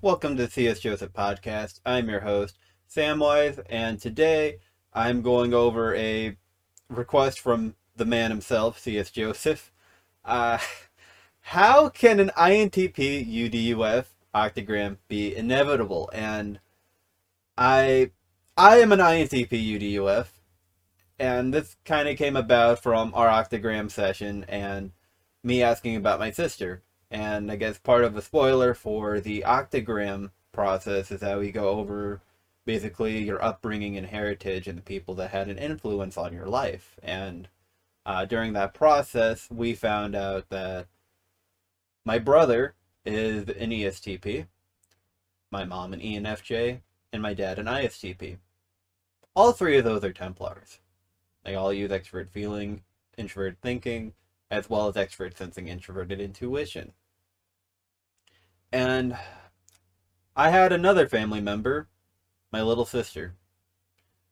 Welcome to C.S. Joseph Podcast. I'm your host, Samwise, and today I'm going over a request from the man himself, C.S. Joseph. Uh, how can an INTP UDUF octagram be inevitable? And I, I am an INTP UDUF, and this kind of came about from our octagram session and me asking about my sister. And I guess part of the spoiler for the octagram process is that we go over basically your upbringing and heritage and the people that had an influence on your life. And uh, during that process, we found out that my brother is an ESTP, my mom an ENFJ, and my dad an ISTP. All three of those are Templars. They all use extrovert feeling, introverted thinking, as well as extrovert sensing, introverted intuition. And I had another family member, my little sister,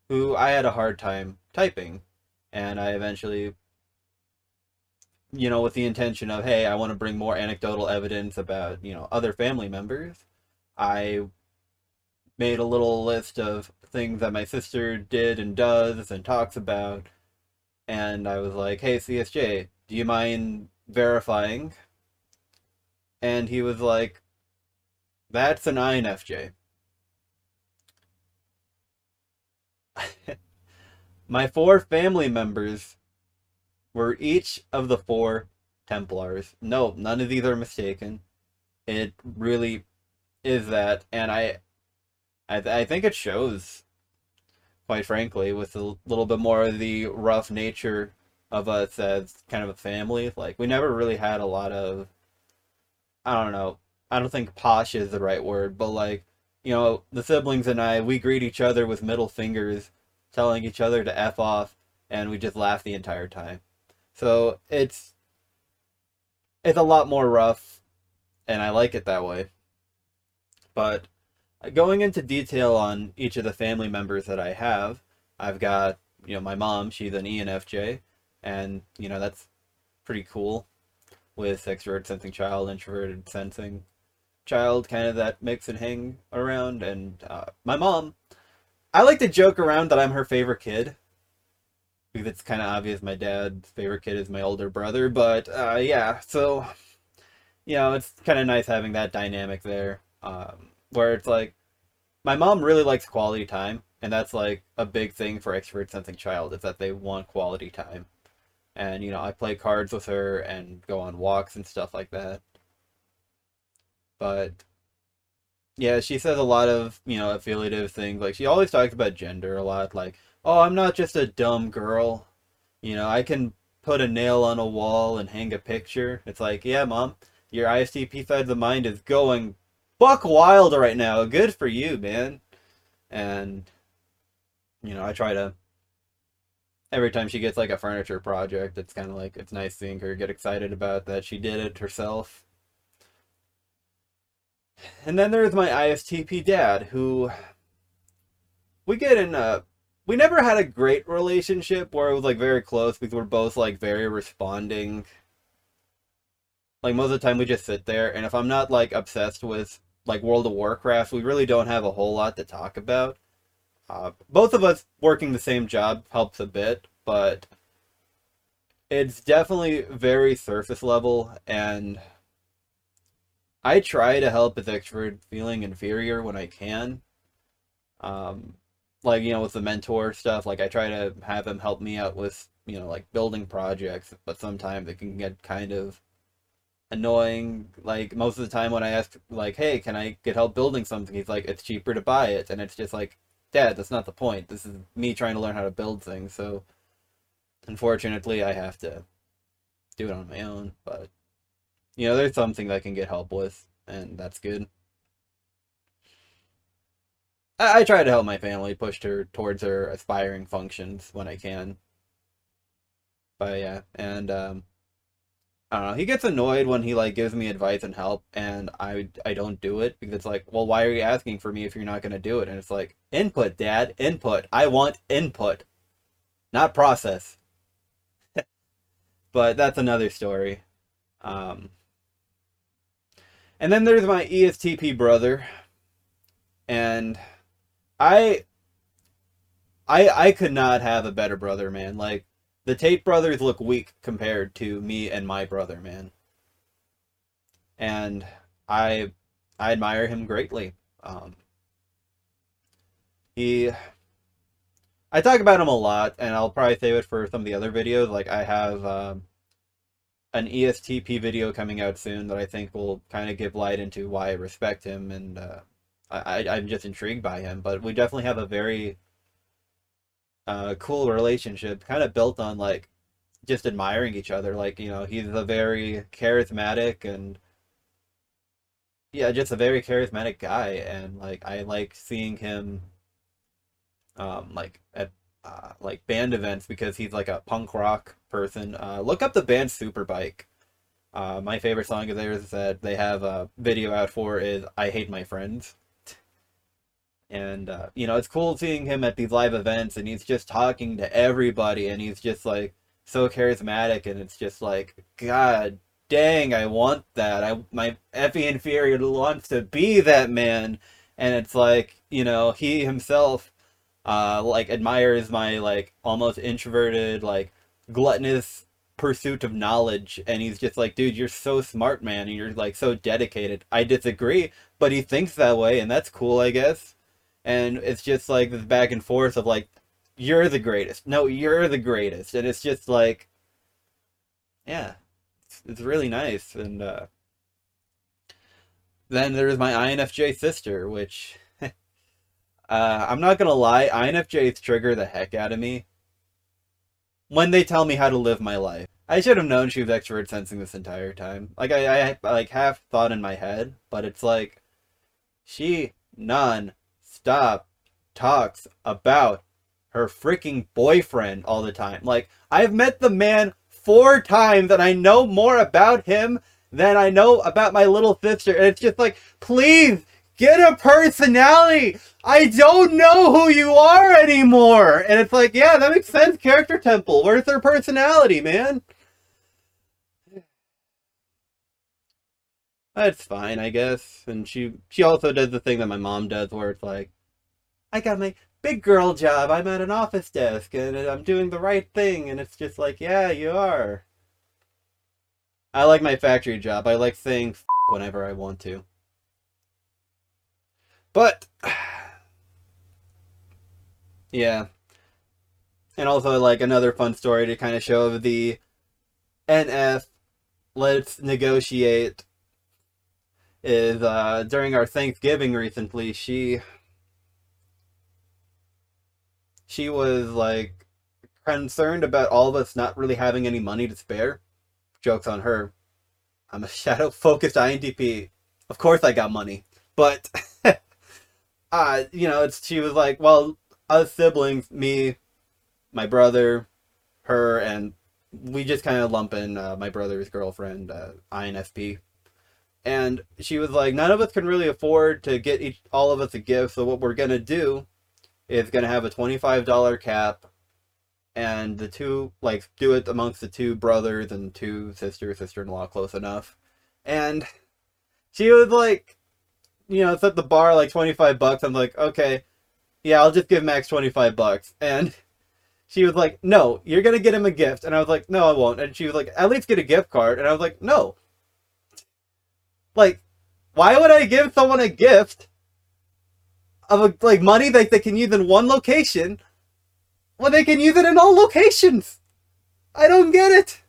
who I had a hard time typing, and I eventually you know, with the intention of, hey, I want to bring more anecdotal evidence about, you know, other family members, I made a little list of things that my sister did and does and talks about. And I was like, hey, CSJ, do you mind verifying? And he was like, that's an INFJ. my four family members were each of the four Templars. No, none of these are mistaken. It really is that, and I, I, I think it shows. Quite frankly, with a little bit more of the rough nature of us as kind of a family, like we never really had a lot of. I don't know. I don't think posh is the right word, but like, you know, the siblings and I, we greet each other with middle fingers, telling each other to f off, and we just laugh the entire time. So it's it's a lot more rough, and I like it that way. But going into detail on each of the family members that I have, I've got you know my mom. She's an ENFJ, and you know that's pretty cool with extrovert sensing child, introverted sensing child, kind of that mix and hang around. And uh, my mom, I like to joke around that I'm her favorite kid because it's kind of obvious my dad's favorite kid is my older brother. But uh, yeah, so you know, it's kind of nice having that dynamic there, um, where it's like my mom really likes quality time, and that's like a big thing for extrovert sensing child is that they want quality time. And you know, I play cards with her and go on walks and stuff like that. But yeah, she says a lot of, you know, affiliative things. Like she always talks about gender a lot, like oh, I'm not just a dumb girl. You know, I can put a nail on a wall and hang a picture. It's like, yeah, mom, your ISTP side of the mind is going buck wild right now. Good for you, man. And, you know, I try to, every time she gets like a furniture project, it's kind of like, it's nice seeing her get excited about that she did it herself. And then there's my ISTP dad, who we get in a we never had a great relationship where it was like very close because we're both like very responding. Like most of the time we just sit there and if I'm not like obsessed with like World of Warcraft, we really don't have a whole lot to talk about. Uh, both of us working the same job helps a bit, but it's definitely very surface level and I try to help with extrovert feeling inferior when I can. Um, like you know with the mentor stuff like i try to have him help me out with you know like building projects but sometimes it can get kind of annoying like most of the time when i ask like hey can i get help building something? he's like it's cheaper to buy it. And it's just like dad that's not the point. This is me trying to learn how to build things. So unfortunately i have to do it on my own but you know there's something that i can get help with and that's good. I, I try to help my family push her towards her aspiring functions when I can. But yeah, and um, I don't know. He gets annoyed when he like gives me advice and help, and I I don't do it because it's like, well, why are you asking for me if you're not gonna do it? And it's like, input, Dad, input. I want input, not process. but that's another story. Um, and then there's my ESTP brother, and I I I could not have a better brother, man. Like the Tate brothers look weak compared to me and my brother, man. And I I admire him greatly. Um, he I talk about him a lot, and I'll probably save it for some of the other videos. Like I have um, an ESTP video coming out soon that I think will kind of give light into why I respect him, and uh, I, I'm just intrigued by him. But we definitely have a very uh, cool relationship, kind of built on like just admiring each other. Like you know, he's a very charismatic and yeah, just a very charismatic guy, and like I like seeing him, um, like at uh, like band events because he's like a punk rock person. Uh, look up the band Superbike. Uh, my favorite song of theirs that they have a video out for is "I Hate My Friends." And uh, you know it's cool seeing him at these live events and he's just talking to everybody and he's just like so charismatic and it's just like god dang i want that. I my effie inferior wants to be that man. And it's like you know he himself uh like admires my like almost introverted like gluttonous pursuit of knowledge. And he's just like dude you're so smart man and you're like so dedicated. I disagree but he thinks that way and that's cool i guess and it's just like this back and forth of like you're the greatest. No you're the greatest. And it's just like yeah it's, it's really nice. And uh then there's my infj sister which uh i'm not gonna lie infj's trigger the heck out of me when they tell me how to live my life. I should have known she was extrovert sensing this entire time. Like i i like half thought in my head but it's like she none stop talks about her freaking boyfriend all the time. Like, I've met the man four times and I know more about him than I know about my little sister. And it's just like, please get a personality. I don't know who you are anymore. And it's like, yeah, that makes sense. Character temple. Where's their personality, man? That's fine, I guess. And she she also does the thing that my mom does where it's like, I got my big girl job. I'm at an office desk and I'm doing the right thing. And it's just like, yeah, you are. I like my factory job. I like saying whenever I want to. But, yeah. And also, like, another fun story to kind of show the NF let's negotiate is uh, during our Thanksgiving recently, she she was like concerned about all of us not really having any money to spare. Joke's on her. I'm a shadow focused INTP. Of course I got money. But uh, you know, it's she was like, well, us siblings, me, my brother, her, and we just kind of lump in uh, my brother's girlfriend, uh, INFP and she was like, none of us can really afford to get each all of us a gift. So what we're gonna do is gonna have a twenty five dollar cap, and the two like do it amongst the two brothers and two sisters, sister in law, close enough. And she was like, you know, set the bar like twenty five bucks. I'm like, okay, yeah, I'll just give Max twenty five bucks. And she was like, no, you're gonna get him a gift. And I was like, no, I won't. And she was like, at least get a gift card. And I was like, no like, why would I give someone a gift of a, like money that they can use in one location when they can use it in all locations? I don't get it.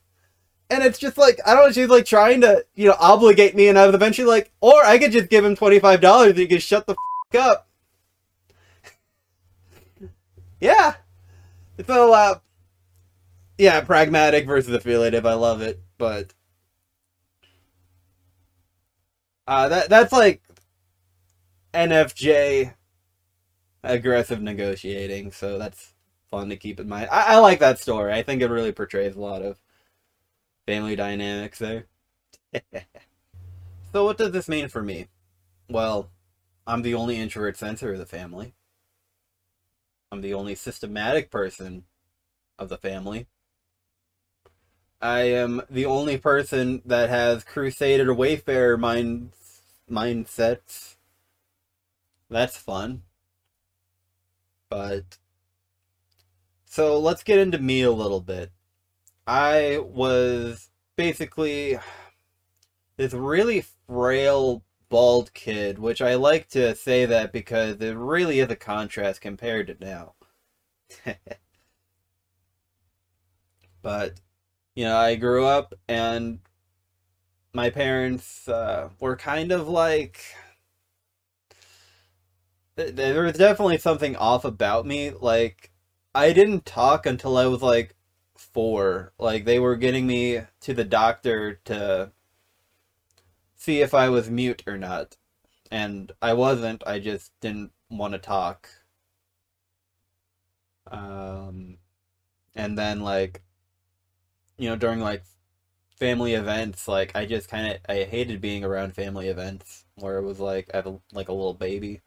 And it's just like I don't know. She's like trying to you know obligate me, and I was eventually like, or I could just give him twenty five dollars and he can shut the f- up. yeah. So uh, yeah, pragmatic versus affiliative. I love it, but uh, that that's like NFJ aggressive negotiating, so that's fun to keep in mind. I, I like that story. I think it really portrays a lot of family dynamics there. so what does this mean for me? Well, I'm the only introvert sensor of the family. I'm the only systematic person of the family. I am the only person that has Crusader Wayfarer mind mindsets. That's fun. But so let's get into me a little bit. I was basically this really frail bald kid, which I like to say that because it really is a contrast compared to now. but, you know, I grew up and my parents uh, were kind of like. There was definitely something off about me. Like, I didn't talk until I was like four. Like, they were getting me to the doctor to see if I was mute or not. And I wasn't, I just didn't want to talk. Um, and then, like, you know, during like family events, like, I just kind of, I hated being around family events where it was like, I have like a little baby.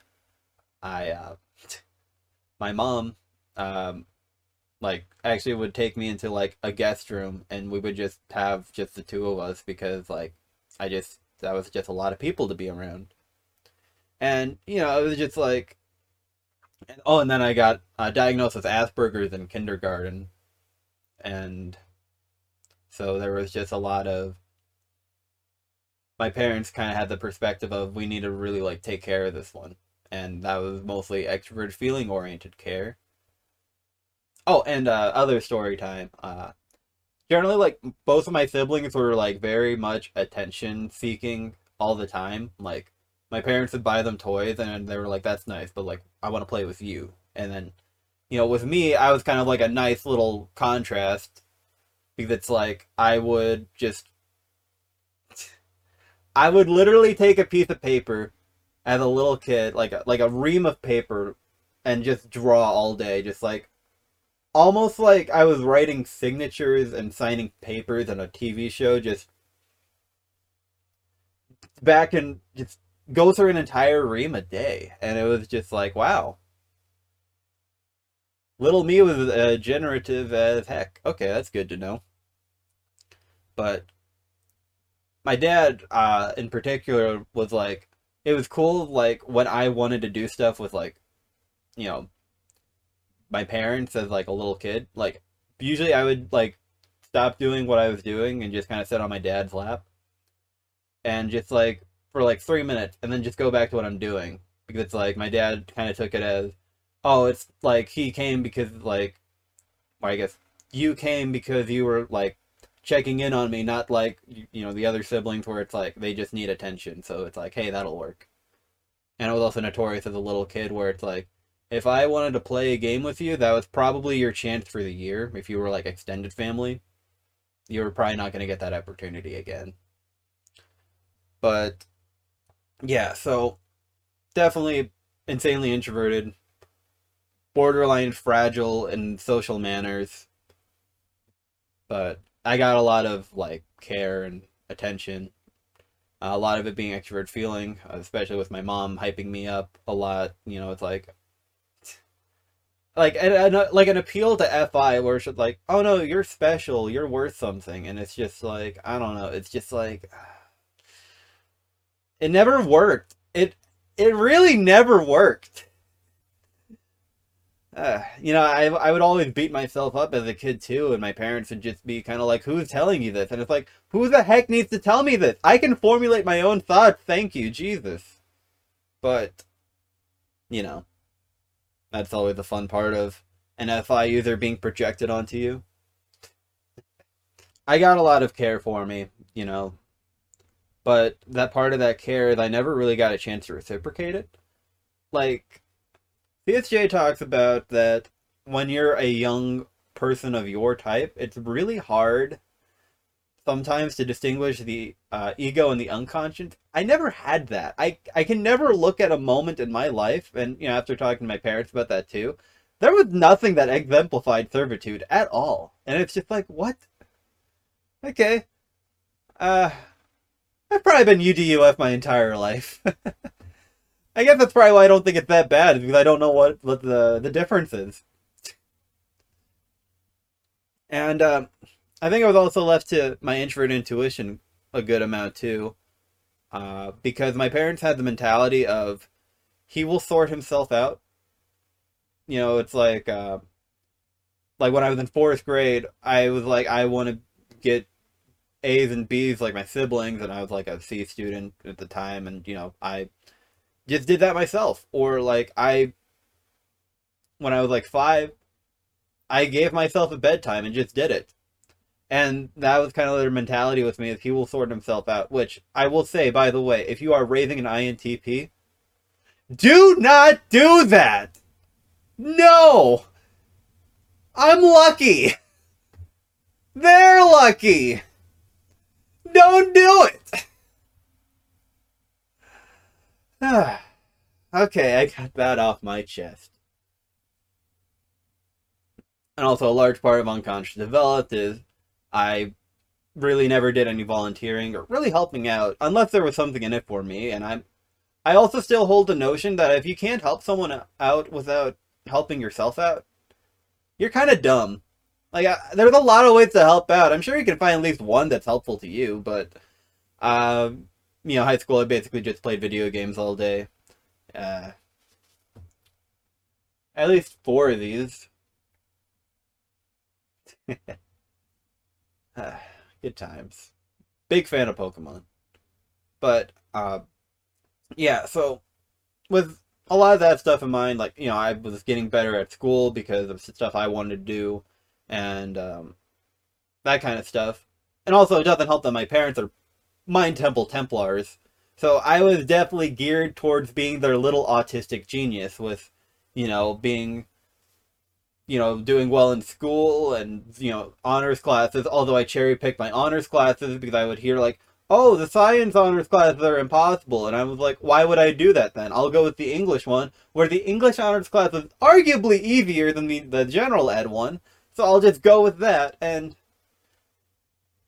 I, uh, my mom, um, like actually would take me into like a guest room and we would just have just the two of us because like I just that was just a lot of people to be around. And, you know, it was just like, oh, and then I got uh, diagnosed with Asperger's in kindergarten. And so there was just a lot of, my parents kind of had the perspective of, we need to really, like, take care of this one. And that was mostly extrovert feeling oriented care. Oh, and uh, other story time. Uh, generally like both of my siblings were like very much attention seeking all the time. Like my parents would buy them toys and they were like, "That's nice, but like I want to play with you." And then, you know, with me, I was kind of like a nice little contrast because it's like I would just, I would literally take a piece of paper as a little kid, like a, like a ream of paper, and just draw all day, just like almost like I was writing signatures and signing papers on a TV show, just back and just go through an entire ream a day. And it was just like, wow. Little me was uh, generative as heck. Okay, that's good to know. But my dad, uh, in particular, was like, it was cool, like, when I wanted to do stuff with, like, you know, my parents as like a little kid. Like usually I would like stop doing what I was doing and just kind of sit on my dad's lap and just like for like three minutes and then just go back to what I'm doing because it's like my dad kind of took it as oh it's like he came because like or I guess you came because you were like checking in on me not like you know the other siblings where it's like they just need attention so it's like hey that'll work and I was also notorious as a little kid where it's like if I wanted to play a game with you, that was probably your chance for the year. If you were like extended family, you were probably not going to get that opportunity again. But yeah, so definitely insanely introverted, borderline fragile in social manners. But I got a lot of like care and attention. Uh, a lot of it being extrovert feeling, especially with my mom hyping me up a lot. You know, it's like like and, and, like an appeal to fi where it's like oh no you're special you're worth something and it's just like i don't know it's just like it never worked it it really never worked uh, you know I, I would always beat myself up as a kid too and my parents would just be kind of like who's telling you this and it's like who the heck needs to tell me this i can formulate my own thoughts thank you jesus but you know that's always the fun part of an FI user being projected onto you. I got a lot of care for me, you know, but that part of that care, I never really got a chance to reciprocate it. Like, CSJ talks about that when you're a young person of your type, it's really hard sometimes to distinguish the uh, ego and the unconscious. I never had that. I I can never look at a moment in my life, and you know, after talking to my parents about that too, there was nothing that exemplified servitude at all. And it's just like, what? okay. Uh, I've probably been UDUF my entire life. I guess that's probably why I don't think it's that bad, because I don't know what, what the, the difference is. And uh, I think I was also left to my introvert intuition a good amount too. Uh, because my parents had the mentality of he will sort himself out. You know, it's like uh, like when I was in fourth grade, I was like I want to get A's and B's like my siblings, and I was like a C student at the time, and you know I just did that myself. Or like I, when I was like five, I gave myself a bedtime and just did it. And that was kind of their mentality with me is he will sort himself out. Which I will say, by the way, if you are raising an INTP, do not do that. No. I'm lucky. They're lucky. Don't do it. Okay, I got that off my chest. And also, a large part of Unconscious Developed is I really never did any volunteering or really helping out unless there was something in it for me. And I'm, I also still hold the notion that if you can't help someone out without helping yourself out, you're kind of dumb. Like, uh, there's a lot of ways to help out. I'm sure you can find at least one that's helpful to you, but, um, you know, high school, I basically just played video games all day. Uh, at least four of these. Good times. Big fan of Pokemon. But, uh, yeah, so with a lot of that stuff in mind, like, you know, I was getting better at school because of stuff I wanted to do and um, that kind of stuff. And also, it doesn't help that my parents are Mind Temple Templars. So I was definitely geared towards being their little autistic genius with, you know, being you know, doing well in school and, you know, honors classes, although I cherry picked my honors classes because I would hear, like, oh, the science honors classes are impossible. And I was like, why would I do that then? I'll go with the English one, where the English honors class is arguably easier than the, the general ed one. So I'll just go with that. And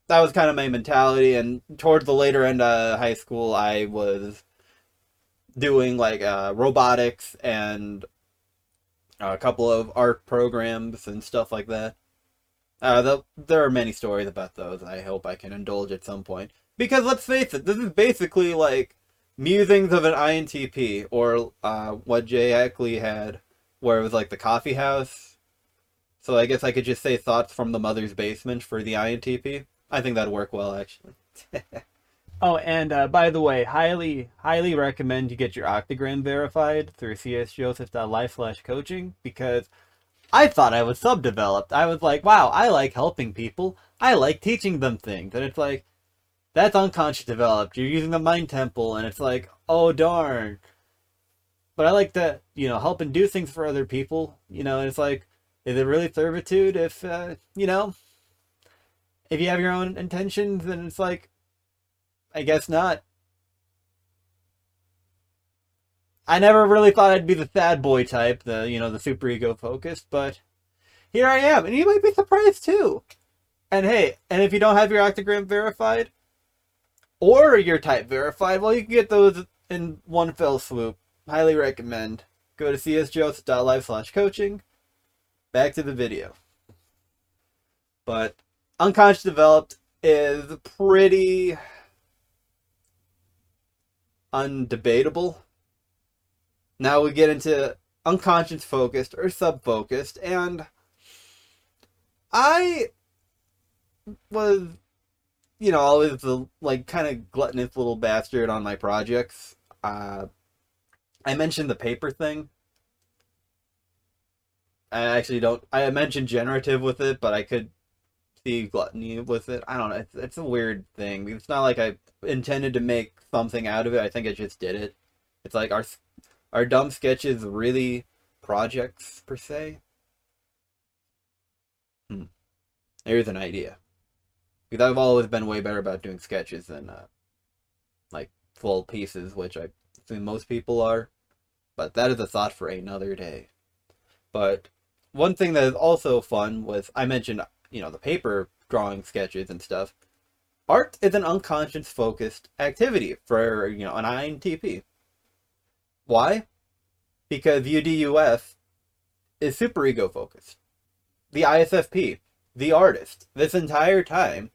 that was kind of my mentality. And towards the later end of high school, I was doing like uh, robotics and a couple of art programs and stuff like that. Uh, the, there are many stories about those. I hope I can indulge at some point. Because let's face it, this is basically like musings of an INTP, or uh, what Jay Ackley had, where it was like the coffee house. So I guess I could just say thoughts from the mother's basement for the INTP. I think that'd work well, actually. Oh, and uh, by the way, highly, highly recommend you get your Octagram verified through csjoseph.life slash coaching because I thought I was subdeveloped. I was like, wow, I like helping people. I like teaching them things. And it's like, that's unconscious developed. You're using the mind temple, and it's like, oh darn. But I like to, you know, help and do things for other people. You know, and it's like, is it really servitude if, uh, you know, if you have your own intentions, then it's like, I guess not. I never really thought I'd be the sad boy type, the you know the super ego focused, but here I am, and you might be surprised too. And hey, and if you don't have your octagram verified or your type verified, well, you can get those in one fell swoop. Highly recommend. Go to csjoseph.life slash coaching. Back to the video. But unconscious developed is pretty undebatable. Now we get into unconscious focused or sub focused, and I was, you know, always the like kind of gluttonous little bastard on my projects. Uh, I mentioned the paper thing. I actually don't. I mentioned generative with it, but I could see gluttony with it. I don't know. It's, it's a weird thing. It's not like I intended to make something out of it. I think I just did it. It's like our our dumb sketches really projects per se. Hmm. Here's an idea. Because I've always been way better about doing sketches than uh, like full pieces, which I assume most people are. But that is a thought for another day. But one thing that is also fun was I mentioned, you know, the paper drawing sketches and stuff. art is an unconscious focused activity for you know an INTP. Why? Because UDUF is super ego focused. The ISFP, the artist, this entire time,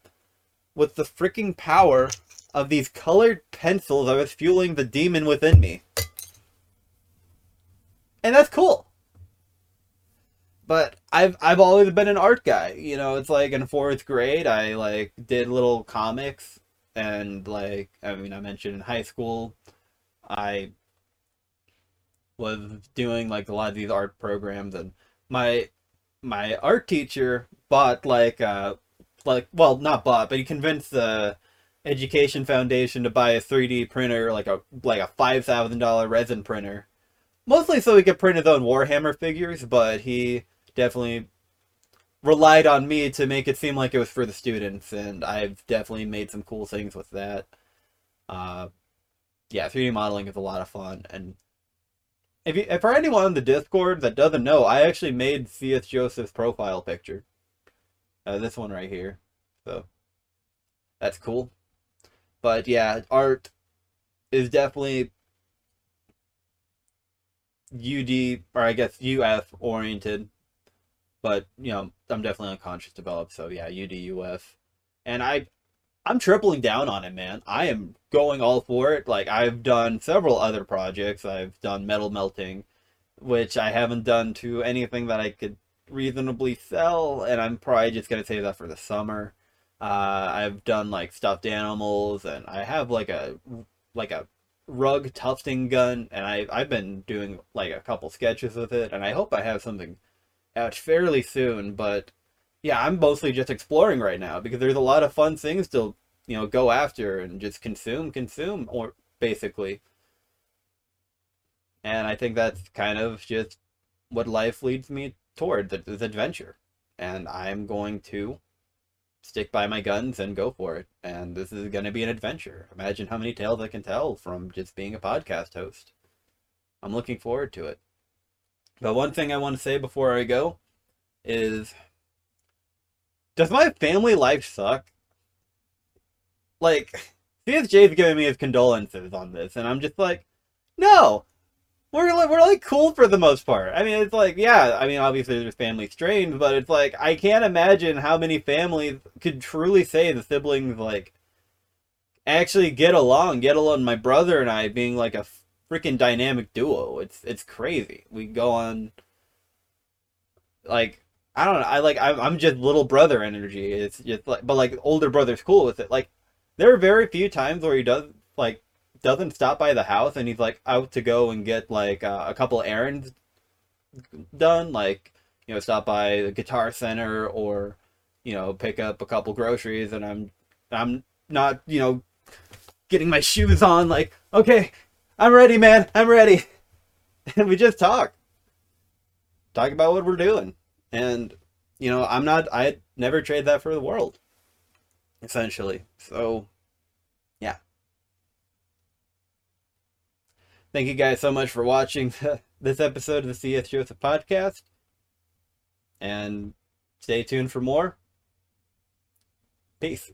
with the freaking power of these colored pencils, I was fueling the demon within me. And that's cool. But I've I've always been an art guy. You know, it's like in fourth grade I like did little comics and like I mean I mentioned in high school I was doing like a lot of these art programs and my my art teacher bought like uh like well not bought but he convinced the education foundation to buy a 3d printer like a like a $5000 resin printer mostly so he could print his own warhammer figures but he definitely relied on me to make it seem like it was for the students and i've definitely made some cool things with that uh yeah 3d modeling is a lot of fun and if, you, if for anyone on the Discord that doesn't know, I actually made C.S. Joseph's profile picture. Uh, this one right here. So, that's cool. But yeah, art is definitely UD, or I guess UF oriented. But, you know, I'm definitely unconscious developed, so yeah, UD, And I I'm tripling down on it, man. I am going all for it. Like I've done several other projects. I've done metal melting, which I haven't done to anything that I could reasonably sell, and I'm probably just gonna save that for the summer. Uh, I've done like stuffed animals, and I have like a like a rug tufting gun, and I I've been doing like a couple sketches with it, and I hope I have something out fairly soon. But yeah, I'm mostly just exploring right now because there's a lot of fun things to, you know, go after and just consume, consume, or basically. And I think that's kind of just what life leads me toward, this adventure. And I'm going to stick by my guns and go for it. And this is going to be an adventure. Imagine how many tales I can tell from just being a podcast host. I'm looking forward to it. But one thing I want to say before I go is does my family life suck? Like, CSJ's giving me his condolences on this, and I'm just like, no, we're we're like cool for the most part. I mean, it's like, yeah, I mean, obviously there's family strains, but it's like I can't imagine how many families could truly say the siblings like actually get along, get along. My brother and I being like a freaking dynamic duo. It's it's crazy. We go on like I don't know. I like I'm, I'm just little brother energy. It's just like, but like older brother's cool with it. Like there are very few times where he does like doesn't stop by the house and he's like out to go and get like uh, a couple errands done. Like you know, stop by the guitar center or you know pick up a couple groceries. And I'm I'm not you know getting my shoes on. Like okay, I'm ready, man. I'm ready. And we just talk, talk about what we're doing. And you know, I'm not I never trade that for the world. Essentially. So yeah. Thank you guys so much for watching this episode of the CS Joseph podcast. And stay tuned for more. Peace.